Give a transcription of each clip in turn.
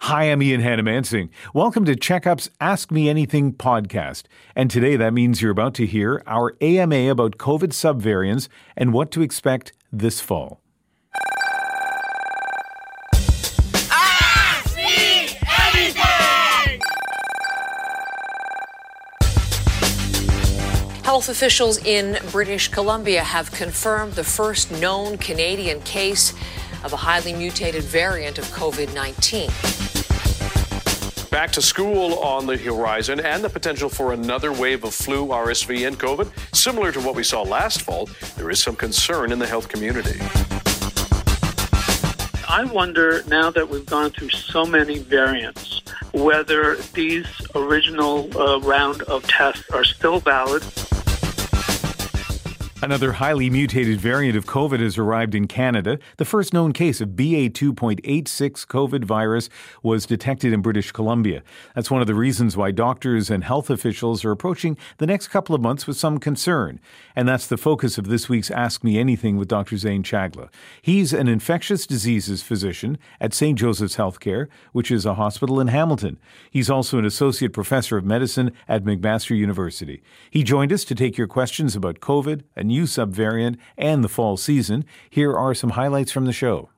Hi, I'm Ian Hanomansing. Welcome to Checkup's Ask Me Anything podcast. And today that means you're about to hear our AMA about COVID subvariants and what to expect this fall. Ask me anything! Health officials in British Columbia have confirmed the first known Canadian case of a highly mutated variant of COVID 19. Back to school on the horizon and the potential for another wave of flu, RSV, and COVID. Similar to what we saw last fall, there is some concern in the health community. I wonder now that we've gone through so many variants, whether these original uh, round of tests are still valid. Another highly mutated variant of COVID has arrived in Canada. The first known case of BA2.86 COVID virus was detected in British Columbia. That's one of the reasons why doctors and health officials are approaching the next couple of months with some concern. And that's the focus of this week's Ask Me Anything with Dr. Zain Chagla. He's an infectious diseases physician at St. Joseph's Healthcare, which is a hospital in Hamilton. He's also an associate professor of medicine at McMaster University. He joined us to take your questions about COVID and new subvariant, and the fall season. Here are some highlights from the show.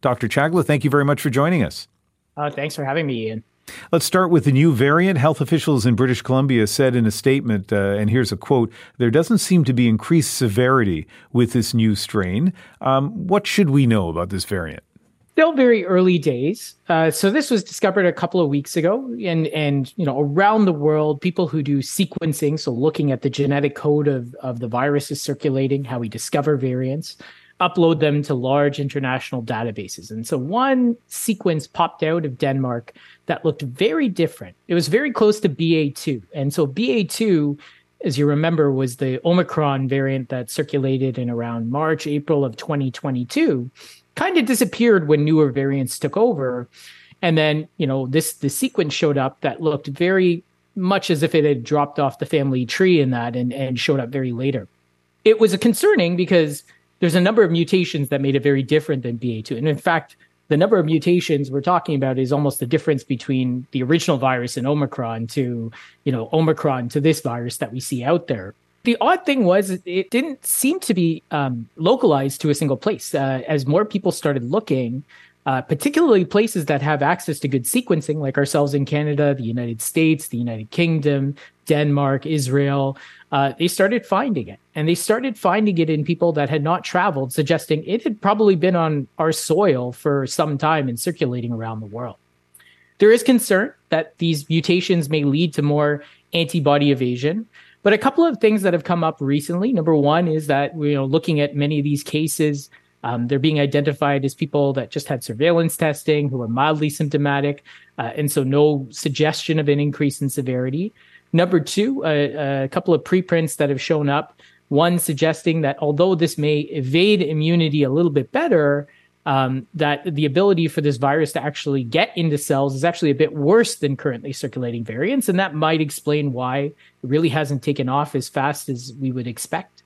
Dr. Chagla, thank you very much for joining us. Uh, thanks for having me, Ian. Let's start with the new variant. Health officials in British Columbia said in a statement, uh, and here's a quote There doesn't seem to be increased severity with this new strain. Um, what should we know about this variant? Still very early days. Uh, so this was discovered a couple of weeks ago, and and you know around the world, people who do sequencing, so looking at the genetic code of of the viruses circulating, how we discover variants, upload them to large international databases. And so one sequence popped out of Denmark that looked very different. It was very close to BA2, and so BA2 as you remember, was the Omicron variant that circulated in around March, April of 2022 kind of disappeared when newer variants took over. And then, you know, this the sequence showed up that looked very much as if it had dropped off the family tree in that and, and showed up very later. It was a concerning because there's a number of mutations that made it very different than BA2. And in fact, the number of mutations we're talking about is almost the difference between the original virus and Omicron to, you know, Omicron to this virus that we see out there. The odd thing was it didn't seem to be um, localized to a single place. Uh, as more people started looking, uh, particularly places that have access to good sequencing, like ourselves in Canada, the United States, the United Kingdom, Denmark, Israel, uh, they started finding it. And they started finding it in people that had not traveled, suggesting it had probably been on our soil for some time and circulating around the world. There is concern that these mutations may lead to more antibody evasion. But a couple of things that have come up recently. Number one is that you know looking at many of these cases, um, they're being identified as people that just had surveillance testing who are mildly symptomatic, uh, and so no suggestion of an increase in severity. Number two, uh, a couple of preprints that have shown up. One suggesting that although this may evade immunity a little bit better, um, that the ability for this virus to actually get into cells is actually a bit worse than currently circulating variants. And that might explain why it really hasn't taken off as fast as we would expect.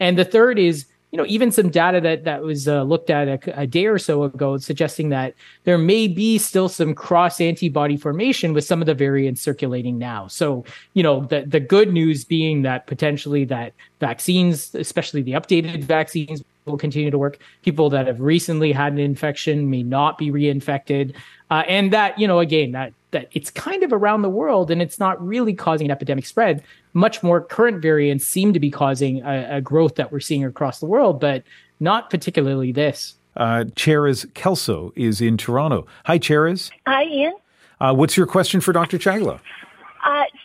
And the third is, you know, even some data that, that was uh, looked at a, a day or so ago suggesting that there may be still some cross antibody formation with some of the variants circulating now. So, you know, the, the good news being that potentially that vaccines, especially the updated vaccines, will continue to work. People that have recently had an infection may not be reinfected, uh, and that you know again that that it's kind of around the world and it's not really causing an epidemic spread. Much more current variants seem to be causing a, a growth that we're seeing across the world, but not particularly this. Uh, Cheris Kelso is in Toronto. Hi, Cheris. Hi, Ian. Uh, what's your question for Dr. Chagla?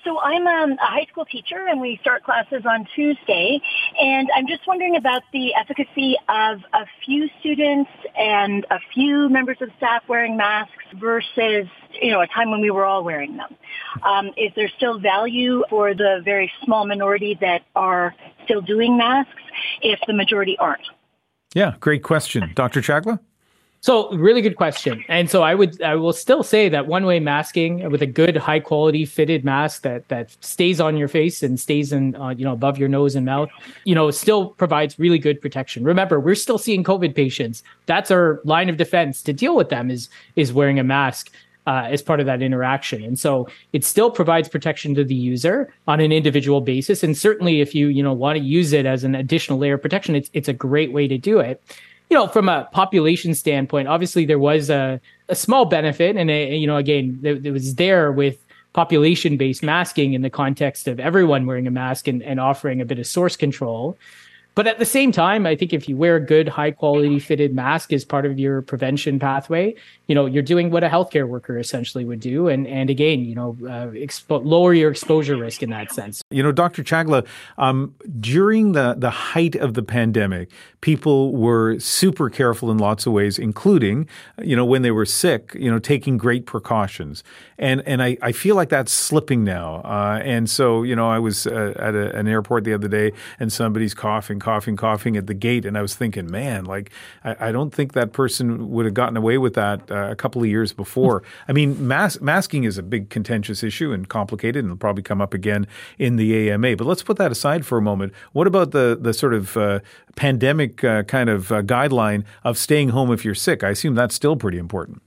So I'm um, a high school teacher and we start classes on Tuesday. And I'm just wondering about the efficacy of a few students and a few members of staff wearing masks versus, you know, a time when we were all wearing them. Um, is there still value for the very small minority that are still doing masks if the majority aren't? Yeah, great question. Dr. Chagla? So really good question. And so I would I will still say that one way masking with a good high quality fitted mask that that stays on your face and stays in uh, you know above your nose and mouth, you know, still provides really good protection. Remember, we're still seeing COVID patients. That's our line of defense to deal with them is is wearing a mask. Uh, as part of that interaction. And so it still provides protection to the user on an individual basis. And certainly if you, you know, want to use it as an additional layer of protection, it's, it's a great way to do it you know, from a population standpoint, obviously there was a, a small benefit, and a, you know, again, it was there with population based masking in the context of everyone wearing a mask and, and offering a bit of source control. But at the same time, I think if you wear a good, high quality fitted mask as part of your prevention pathway, you know, you're doing what a healthcare worker essentially would do. And, and again, you know, uh, expo- lower your exposure risk in that sense. You know, Dr. Chagla, um, during the, the height of the pandemic, people were super careful in lots of ways, including, you know, when they were sick, you know, taking great precautions. And, and I, I feel like that's slipping now. Uh, and so, you know, I was uh, at a, an airport the other day and somebody's coughing, coughing, coughing coughing at the gate. And I was thinking, man, like, I, I don't think that person would have gotten away with that uh, a couple of years before. I mean, mas- masking is a big contentious issue and complicated, and it'll probably come up again in the AMA. But let's put that aside for a moment. What about the, the sort of uh, pandemic uh, kind of uh, guideline of staying home if you're sick? I assume that's still pretty important.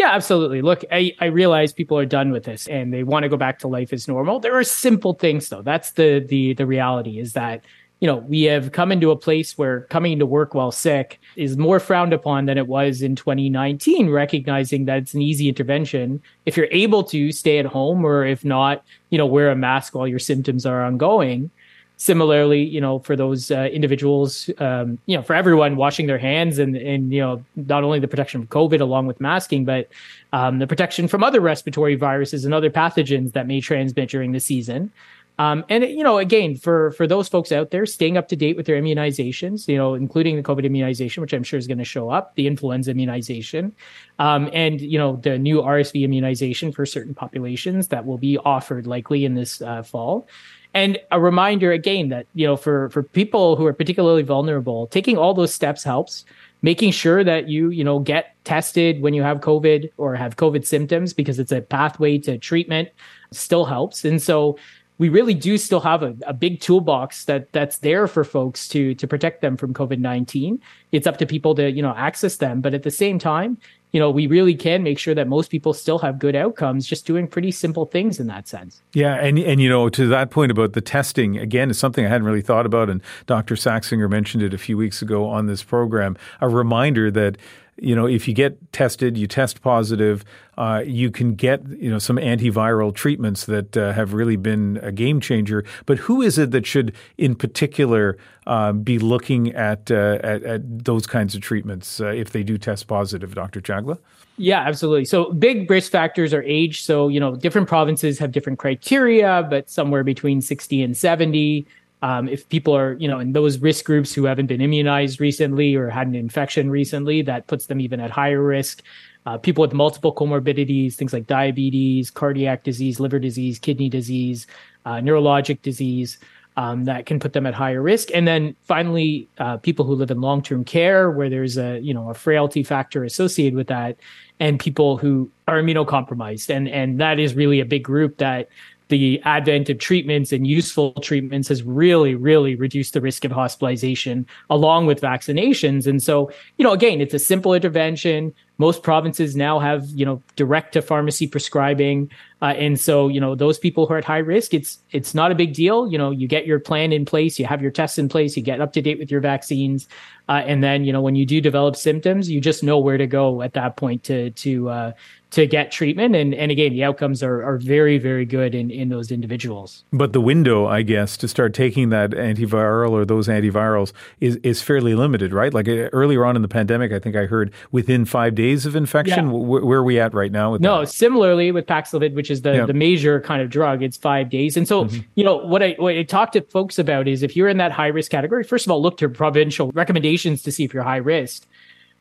Yeah, absolutely. Look, I, I realize people are done with this and they want to go back to life as normal. There are simple things though. That's the the the reality is that you know, we have come into a place where coming to work while sick is more frowned upon than it was in 2019, recognizing that it's an easy intervention. If you're able to stay at home or if not, you know, wear a mask while your symptoms are ongoing. Similarly, you know, for those uh, individuals, um, you know, for everyone washing their hands and, and, you know, not only the protection from COVID along with masking, but um, the protection from other respiratory viruses and other pathogens that may transmit during the season. Um, and you know, again, for for those folks out there, staying up to date with their immunizations, you know, including the COVID immunization, which I'm sure is going to show up, the influenza immunization, um, and you know, the new RSV immunization for certain populations that will be offered likely in this uh, fall. And a reminder again that you know, for for people who are particularly vulnerable, taking all those steps helps. Making sure that you you know get tested when you have COVID or have COVID symptoms because it's a pathway to treatment still helps. And so we really do still have a, a big toolbox that that's there for folks to to protect them from COVID-19. It's up to people to, you know, access them. But at the same time, you know, we really can make sure that most people still have good outcomes just doing pretty simple things in that sense. Yeah, and and you know, to that point about the testing, again, is something I hadn't really thought about and Dr. Saxinger mentioned it a few weeks ago on this program. A reminder that you know, if you get tested, you test positive, uh, you can get, you know, some antiviral treatments that uh, have really been a game changer. But who is it that should, in particular, uh, be looking at, uh, at, at those kinds of treatments uh, if they do test positive, Dr. Chagla? Yeah, absolutely. So big risk factors are age. So, you know, different provinces have different criteria, but somewhere between 60 and 70. Um, if people are, you know, in those risk groups who haven't been immunized recently or had an infection recently, that puts them even at higher risk. Uh, people with multiple comorbidities, things like diabetes, cardiac disease, liver disease, kidney disease, uh, neurologic disease, um, that can put them at higher risk. And then finally, uh, people who live in long-term care, where there's a, you know, a frailty factor associated with that, and people who are immunocompromised, and and that is really a big group that the advent of treatments and useful treatments has really, really reduced the risk of hospitalization along with vaccinations. And so, you know, again, it's a simple intervention. Most provinces now have, you know, direct to pharmacy prescribing. Uh, and so, you know, those people who are at high risk, it's, it's not a big deal. You know, you get your plan in place, you have your tests in place, you get up to date with your vaccines. Uh, and then, you know, when you do develop symptoms, you just know where to go at that point to, to, uh, to get treatment. And, and again, the outcomes are, are very, very good in, in those individuals. But the window, I guess, to start taking that antiviral or those antivirals is, is fairly limited, right? Like uh, earlier on in the pandemic, I think I heard within five days of infection. Yeah. Where, where, are we at right now? With no, that? similarly with Paxlovid, which is the, yeah. the major kind of drug, it's five days. And so, mm-hmm. you know, what I, what I talk to folks about is if you're in that high risk category, first of all, look to provincial recommendations to see if you're high risk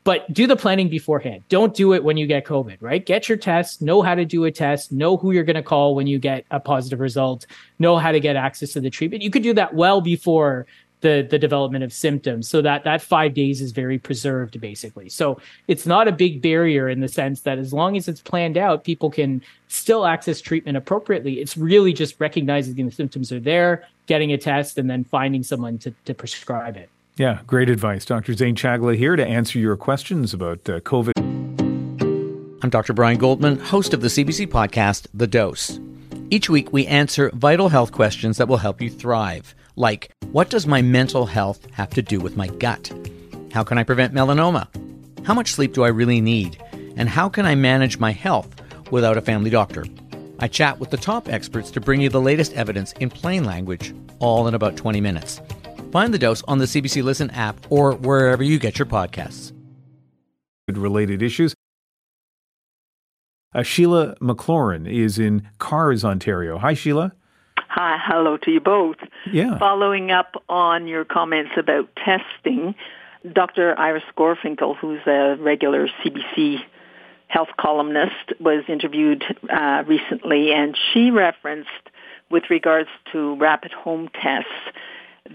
but do the planning beforehand. Don't do it when you get COVID, right? Get your test, know how to do a test, know who you're going to call when you get a positive result, know how to get access to the treatment. You could do that well before the the development of symptoms so that that 5 days is very preserved basically. So it's not a big barrier in the sense that as long as it's planned out people can still access treatment appropriately. It's really just recognizing the symptoms are there, getting a test and then finding someone to to prescribe it. Yeah, great advice. Dr. Zain Chagla here to answer your questions about uh, COVID. I'm Dr. Brian Goldman, host of the CBC podcast, The Dose. Each week, we answer vital health questions that will help you thrive, like what does my mental health have to do with my gut? How can I prevent melanoma? How much sleep do I really need? And how can I manage my health without a family doctor? I chat with the top experts to bring you the latest evidence in plain language, all in about 20 minutes. Find the dose on the CBC Listen app or wherever you get your podcasts. Related issues. Uh, Sheila McLaurin is in Cars, Ontario. Hi, Sheila. Hi, hello to you both. Yeah. Following up on your comments about testing, Dr. Iris Gorfinkel, who's a regular CBC health columnist, was interviewed uh, recently, and she referenced, with regards to rapid home tests,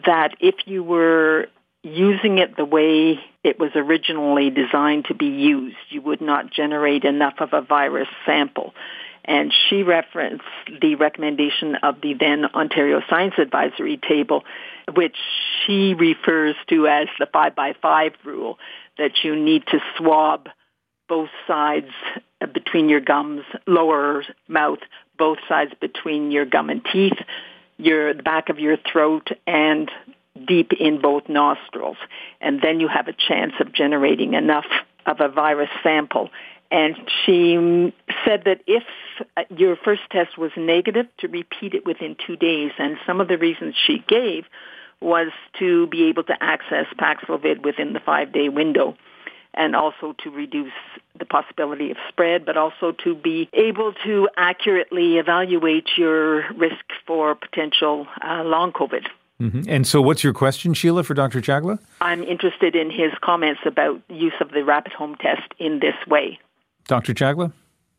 that if you were using it the way it was originally designed to be used, you would not generate enough of a virus sample. And she referenced the recommendation of the then Ontario Science Advisory Table, which she refers to as the 5 by 5 rule, that you need to swab both sides uh, between your gums, lower mouth, both sides between your gum and teeth, your the back of your throat and deep in both nostrils. And then you have a chance of generating enough of a virus sample. And she said that if your first test was negative, to repeat it within two days. And some of the reasons she gave was to be able to access Paxlovid within the five-day window and also to reduce the possibility of spread, but also to be able to accurately evaluate your risk for potential uh, long COVID. Mm-hmm. And so, what's your question, Sheila, for Dr. Chagla? I'm interested in his comments about use of the rapid home test in this way. Dr. Chagla?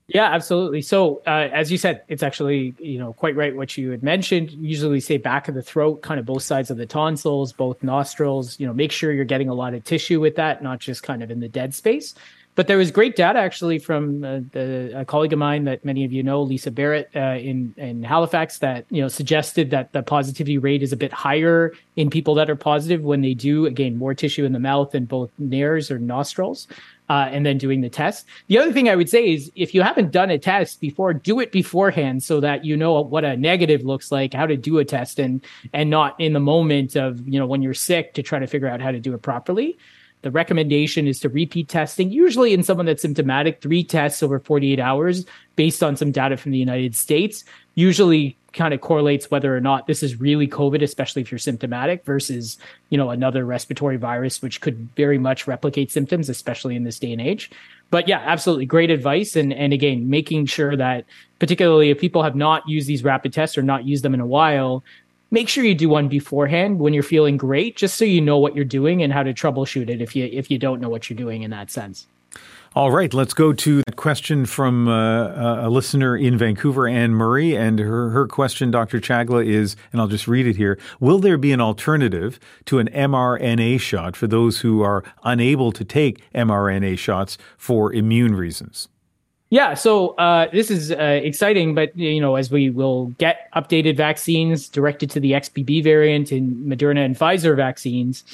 Yeah, absolutely. So, uh, as you said, it's actually you know quite right what you had mentioned. Usually, say back of the throat, kind of both sides of the tonsils, both nostrils. You know, make sure you're getting a lot of tissue with that, not just kind of in the dead space. But there was great data actually from uh, the, a colleague of mine that many of you know, Lisa Barrett uh, in in Halifax, that you know suggested that the positivity rate is a bit higher in people that are positive when they do again more tissue in the mouth and both nares or nostrils uh, and then doing the test. The other thing I would say is if you haven't done a test before, do it beforehand so that you know what a negative looks like, how to do a test, and and not in the moment of you know when you're sick to try to figure out how to do it properly. The recommendation is to repeat testing, usually in someone that's symptomatic, three tests over 48 hours based on some data from the United States. Usually kind of correlates whether or not this is really COVID, especially if you're symptomatic versus, you know, another respiratory virus, which could very much replicate symptoms, especially in this day and age. But yeah, absolutely great advice. And, and again, making sure that particularly if people have not used these rapid tests or not used them in a while, make sure you do one beforehand when you're feeling great, just so you know what you're doing and how to troubleshoot it if you, if you don't know what you're doing in that sense. All right, let's go to a question from uh, a listener in Vancouver, Anne Murray. And her, her question, Dr. Chagla, is, and I'll just read it here Will there be an alternative to an mRNA shot for those who are unable to take mRNA shots for immune reasons? Yeah, so uh, this is uh, exciting, but you know, as we will get updated vaccines directed to the XBB variant in Moderna and Pfizer vaccines,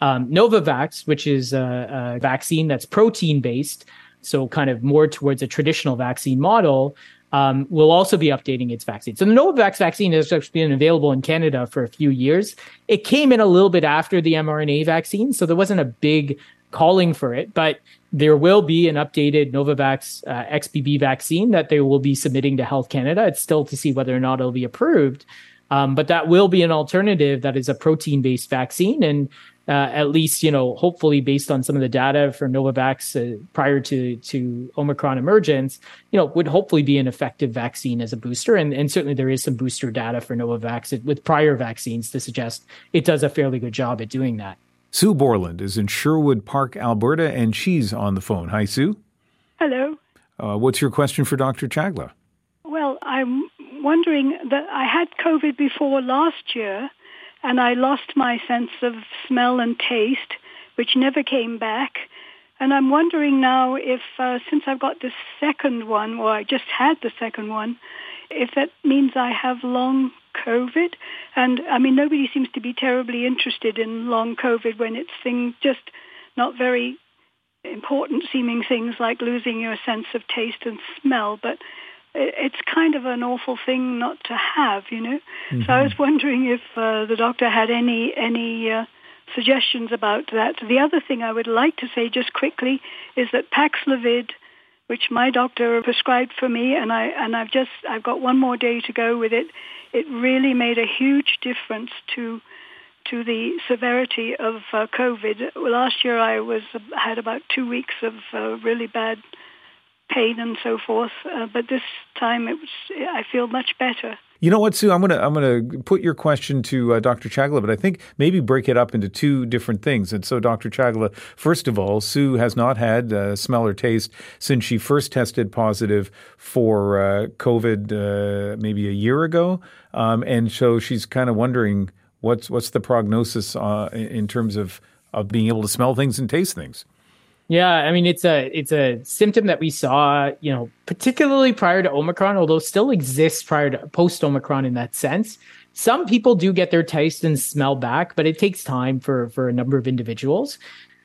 um, Novavax, which is a, a vaccine that's protein based, so kind of more towards a traditional vaccine model, um, will also be updating its vaccine. So the Novavax vaccine has actually been available in Canada for a few years. It came in a little bit after the mRNA vaccine, so there wasn't a big calling for it, but there will be an updated Novavax uh, XBB vaccine that they will be submitting to Health Canada. It's still to see whether or not it'll be approved. Um, but that will be an alternative that is a protein based vaccine. And uh, at least, you know, hopefully based on some of the data for Novavax uh, prior to, to Omicron emergence, you know, would hopefully be an effective vaccine as a booster. And, and certainly there is some booster data for Novavax with prior vaccines to suggest it does a fairly good job at doing that. Sue Borland is in Sherwood Park, Alberta, and she's on the phone. Hi, Sue. Hello. Uh, what's your question for Dr. Chagla? Well, I'm wondering that I had COVID before last year, and I lost my sense of smell and taste, which never came back. And I'm wondering now if, uh, since I've got this second one, or I just had the second one, if that means I have long COVID. And I mean, nobody seems to be terribly interested in long COVID when it's things just not very important seeming things like losing your sense of taste and smell. But it's kind of an awful thing not to have, you know. Mm-hmm. So I was wondering if uh, the doctor had any any uh, suggestions about that. The other thing I would like to say just quickly is that Paxlovid, which my doctor prescribed for me, and I and I've just I've got one more day to go with it, it really made a huge difference to to the severity of uh, COVID. Last year, I was had about two weeks of uh, really bad pain and so forth, uh, but this time it was I feel much better. You know what, Sue? I'm gonna I'm gonna put your question to uh, Dr. Chagla, but I think maybe break it up into two different things. And so, Dr. Chagla, first of all, Sue has not had uh, smell or taste since she first tested positive for uh, COVID uh, maybe a year ago, um, and so she's kind of wondering what's what's the prognosis uh, in terms of of being able to smell things and taste things. Yeah, I mean it's a it's a symptom that we saw, you know, particularly prior to Omicron, although still exists prior to post Omicron in that sense. Some people do get their taste and smell back, but it takes time for for a number of individuals.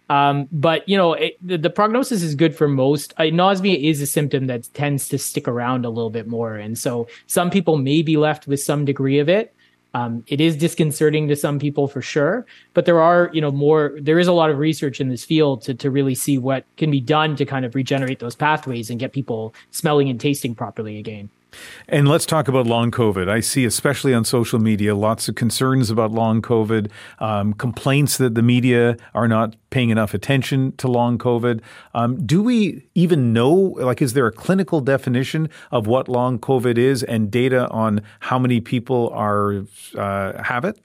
Um, but you know, it, the, the, prognosis is good for most. Anosmia is a symptom that tends to stick around a little bit more, and so some people may be left with some degree of it. Um, it is disconcerting to some people for sure, but there are, you know, more, there is a lot of research in this field to, to really see what can be done to kind of regenerate those pathways and get people smelling and tasting properly again. And let's talk about long COVID. I see, especially on social media, lots of concerns about long COVID, um, complaints that the media are not paying enough attention to long COVID. Um, do we even know, like, is there a clinical definition of what long COVID is and data on how many people are uh, have it?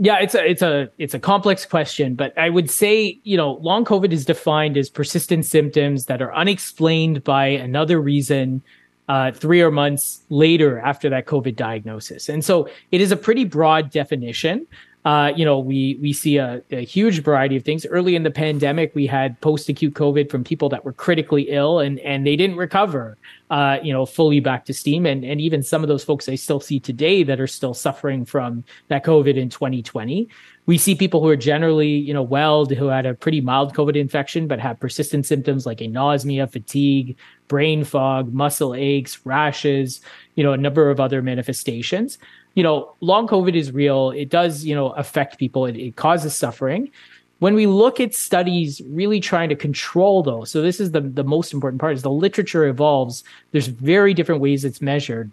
Yeah, it's a it's a it's a complex question, but I would say, you know, long COVID is defined as persistent symptoms that are unexplained by another reason uh, three or months later after that COVID diagnosis. And so it is a pretty broad definition. Uh, you know, we we see a, a, huge variety of things. Early in the pandemic, we had post-acute COVID from people that were critically ill and and they didn't recover, uh, you know, fully back to steam. And and even some of those folks I still see today that are still suffering from that COVID in 2020 we see people who are generally, you know, well, who had a pretty mild COVID infection, but have persistent symptoms like a anosmia, fatigue, brain fog, muscle aches, rashes, you know, a number of other manifestations. You know, long COVID is real. It does, you know, affect people. It, it causes suffering. When we look at studies really trying to control those, so this is the, the most important part, is the literature evolves. There's very different ways it's measured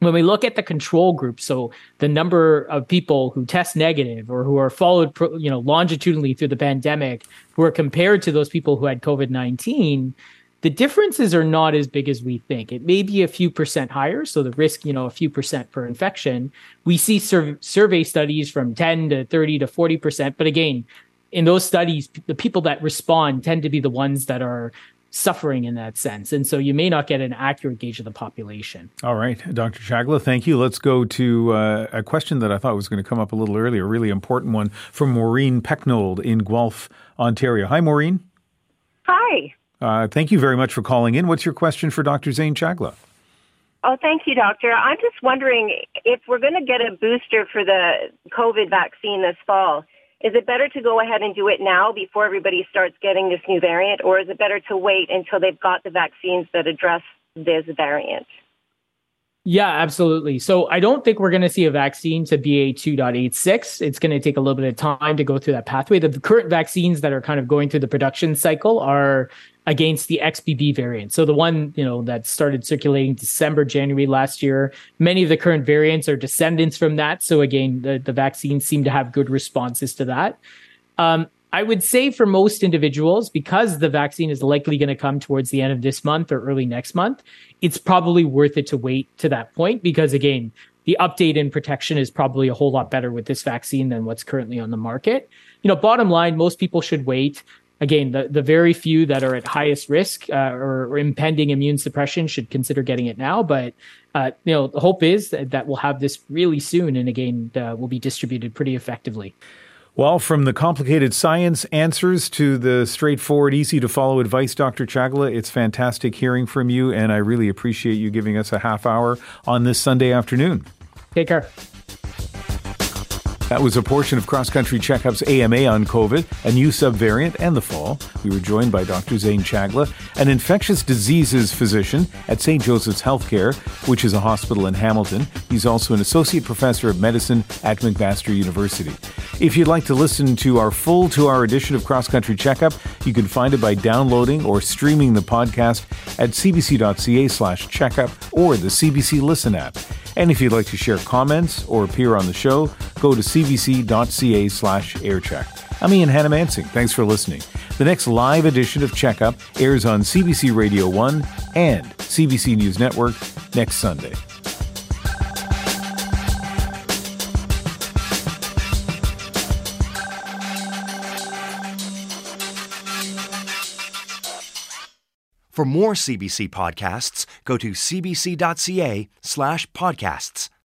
when we look at the control group, so the number of people who test negative or who are followed, you know, longitudinally through the pandemic, who are compared to those people who had COVID nineteen, the differences are not as big as we think. It may be a few percent higher, so the risk, you know, a few percent per infection. We see sur- survey studies from ten to thirty to forty percent, but again, in those studies, the people that respond tend to be the ones that are suffering in that sense. And so you may not get an accurate gauge of the population. All right, Dr. Chagla, thank you. Let's go to uh, a question that I thought was going to come up a little earlier, a really important one from Maureen Pecknold in Guelph, Ontario. Hi, Maureen. Hi. Uh, thank you very much for calling in. What's your question for Dr. Zain Chagla? Oh, thank you, doctor. I'm just wondering if we're going to get a booster for the COVID vaccine this fall is it better to go ahead and do it now before everybody starts getting this new variant, or is it better to wait until they've got the vaccines that address this variant? Yeah, absolutely. So I don't think we're going to see a vaccine to BA2.86. It's going to take a little bit of time to go through that pathway. The current vaccines that are kind of going through the production cycle are against the XBB variant. So the one, you know, that started circulating December, January last year, many of the current variants are descendants from that. So again, the, the vaccines seem to have good responses to that. Um, I would say for most individuals, because the vaccine is likely going to come towards the end of this month or early next month, it's probably worth it to wait to that point because, again, the update in protection is probably a whole lot better with this vaccine than what's currently on the market. You know, bottom line, most people should wait. Again, the, the very few that are at highest risk uh, or, or, impending immune suppression should consider getting it now. But, uh, you know, the hope is that, that we'll have this really soon and again, uh, will be distributed pretty effectively. Well, from the complicated science answers to the straightforward, easy to follow advice, Dr. Chagla, it's fantastic hearing from you, and I really appreciate you giving us a half hour on this Sunday afternoon. Take care. That was a portion of Cross Country Checkup's AMA on COVID, a new subvariant, and the fall. We were joined by Dr. Zain Chagla, an infectious diseases physician at St. Joseph's Healthcare, which is a hospital in Hamilton. He's also an associate professor of medicine at McMaster University. If you'd like to listen to our full two hour edition of Cross Country Checkup, you can find it by downloading or streaming the podcast at cbc.ca slash checkup or the CBC Listen app. And if you'd like to share comments or appear on the show, go to cbc.ca slash aircheck. I'm Ian Hanomansing. Thanks for listening. The next live edition of Checkup airs on CBC Radio 1 and CBC News Network next Sunday. For more CBC podcasts, go to cbc.ca slash podcasts.